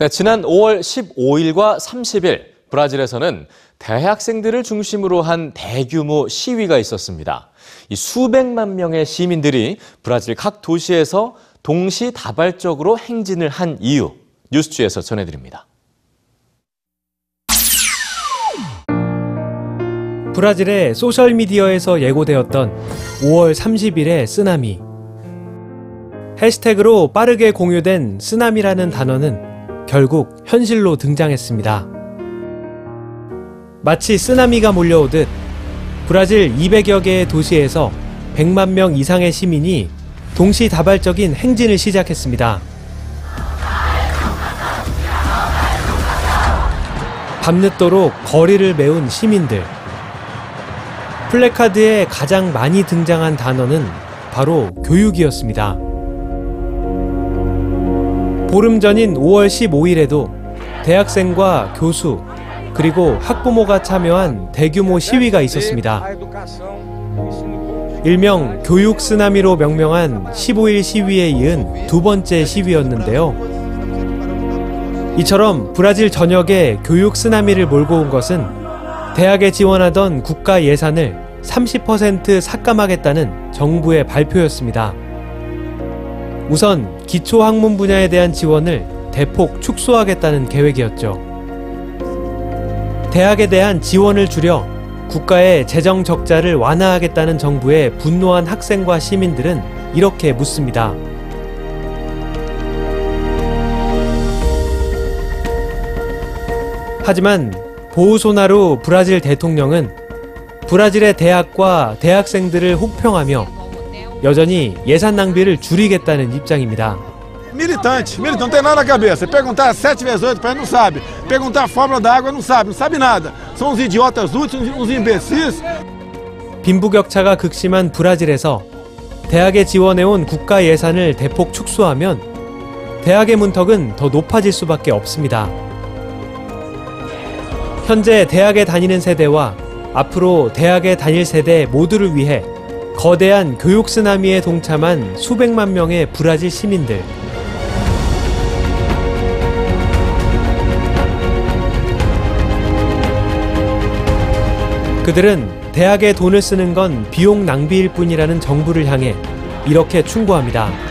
네, 지난 5월 15일과 30일 브라질에서는 대학생들을 중심으로 한 대규모 시위가 있었습니다. 이 수백만 명의 시민들이 브라질 각 도시에서 동시다발적으로 행진을 한 이유 뉴스주에서 전해드립니다. 브라질의 소셜미디어에서 예고되었던 5월 30일의 쓰나미. 해시태그로 빠르게 공유된 쓰나미라는 단어는 결국 현실로 등장했습니다. 마치 쓰나미가 몰려오듯 브라질 200여 개의 도시에서 100만 명 이상의 시민이 동시다발적인 행진을 시작했습니다. 밤늦도록 거리를 메운 시민들. 플래카드에 가장 많이 등장한 단어는 바로 교육이었습니다. 보름 전인 5월 15일에도 대학생과 교수, 그리고 학부모가 참여한 대규모 시위가 있었습니다. 일명 교육 쓰나미로 명명한 15일 시위에 이은 두 번째 시위였는데요. 이처럼 브라질 전역에 교육 쓰나미를 몰고 온 것은 대학에 지원하던 국가 예산을 30% 삭감하겠다는 정부의 발표였습니다. 우선 기초 학문 분야에 대한 지원을 대폭 축소하겠다는 계획이었죠. 대학에 대한 지원을 줄여 국가의 재정 적자를 완화하겠다는 정부에 분노한 학생과 시민들은 이렇게 묻습니다. 하지만 보우소나루 브라질 대통령은 브라질의 대학과 대학생들을 혹평하며 여전히 예산 낭비를 줄이겠다는 입장입니다. Militante, militante, não tem nada na cabeça. Perguntar 7 vezes 8 para não sabe. Perguntar a fórmula da água não sabe, não sabe nada. São uns idiotas úteis, uns imbecis. 빈부격차가 극심한 브라질에서 대학에 지원해온 국가 예산을 대폭 축소하면 대학의 문턱은 더 높아질 수밖에 없습니다. 현재 대학에 다니는 세대와 앞으로 대학에 다닐 세대 모두를 위해 거대한 교육 쓰나미에 동참한 수백만 명의 브라질 시민들. 그들은 대학에 돈을 쓰는 건 비용 낭비일 뿐이라는 정부를 향해 이렇게 충고합니다.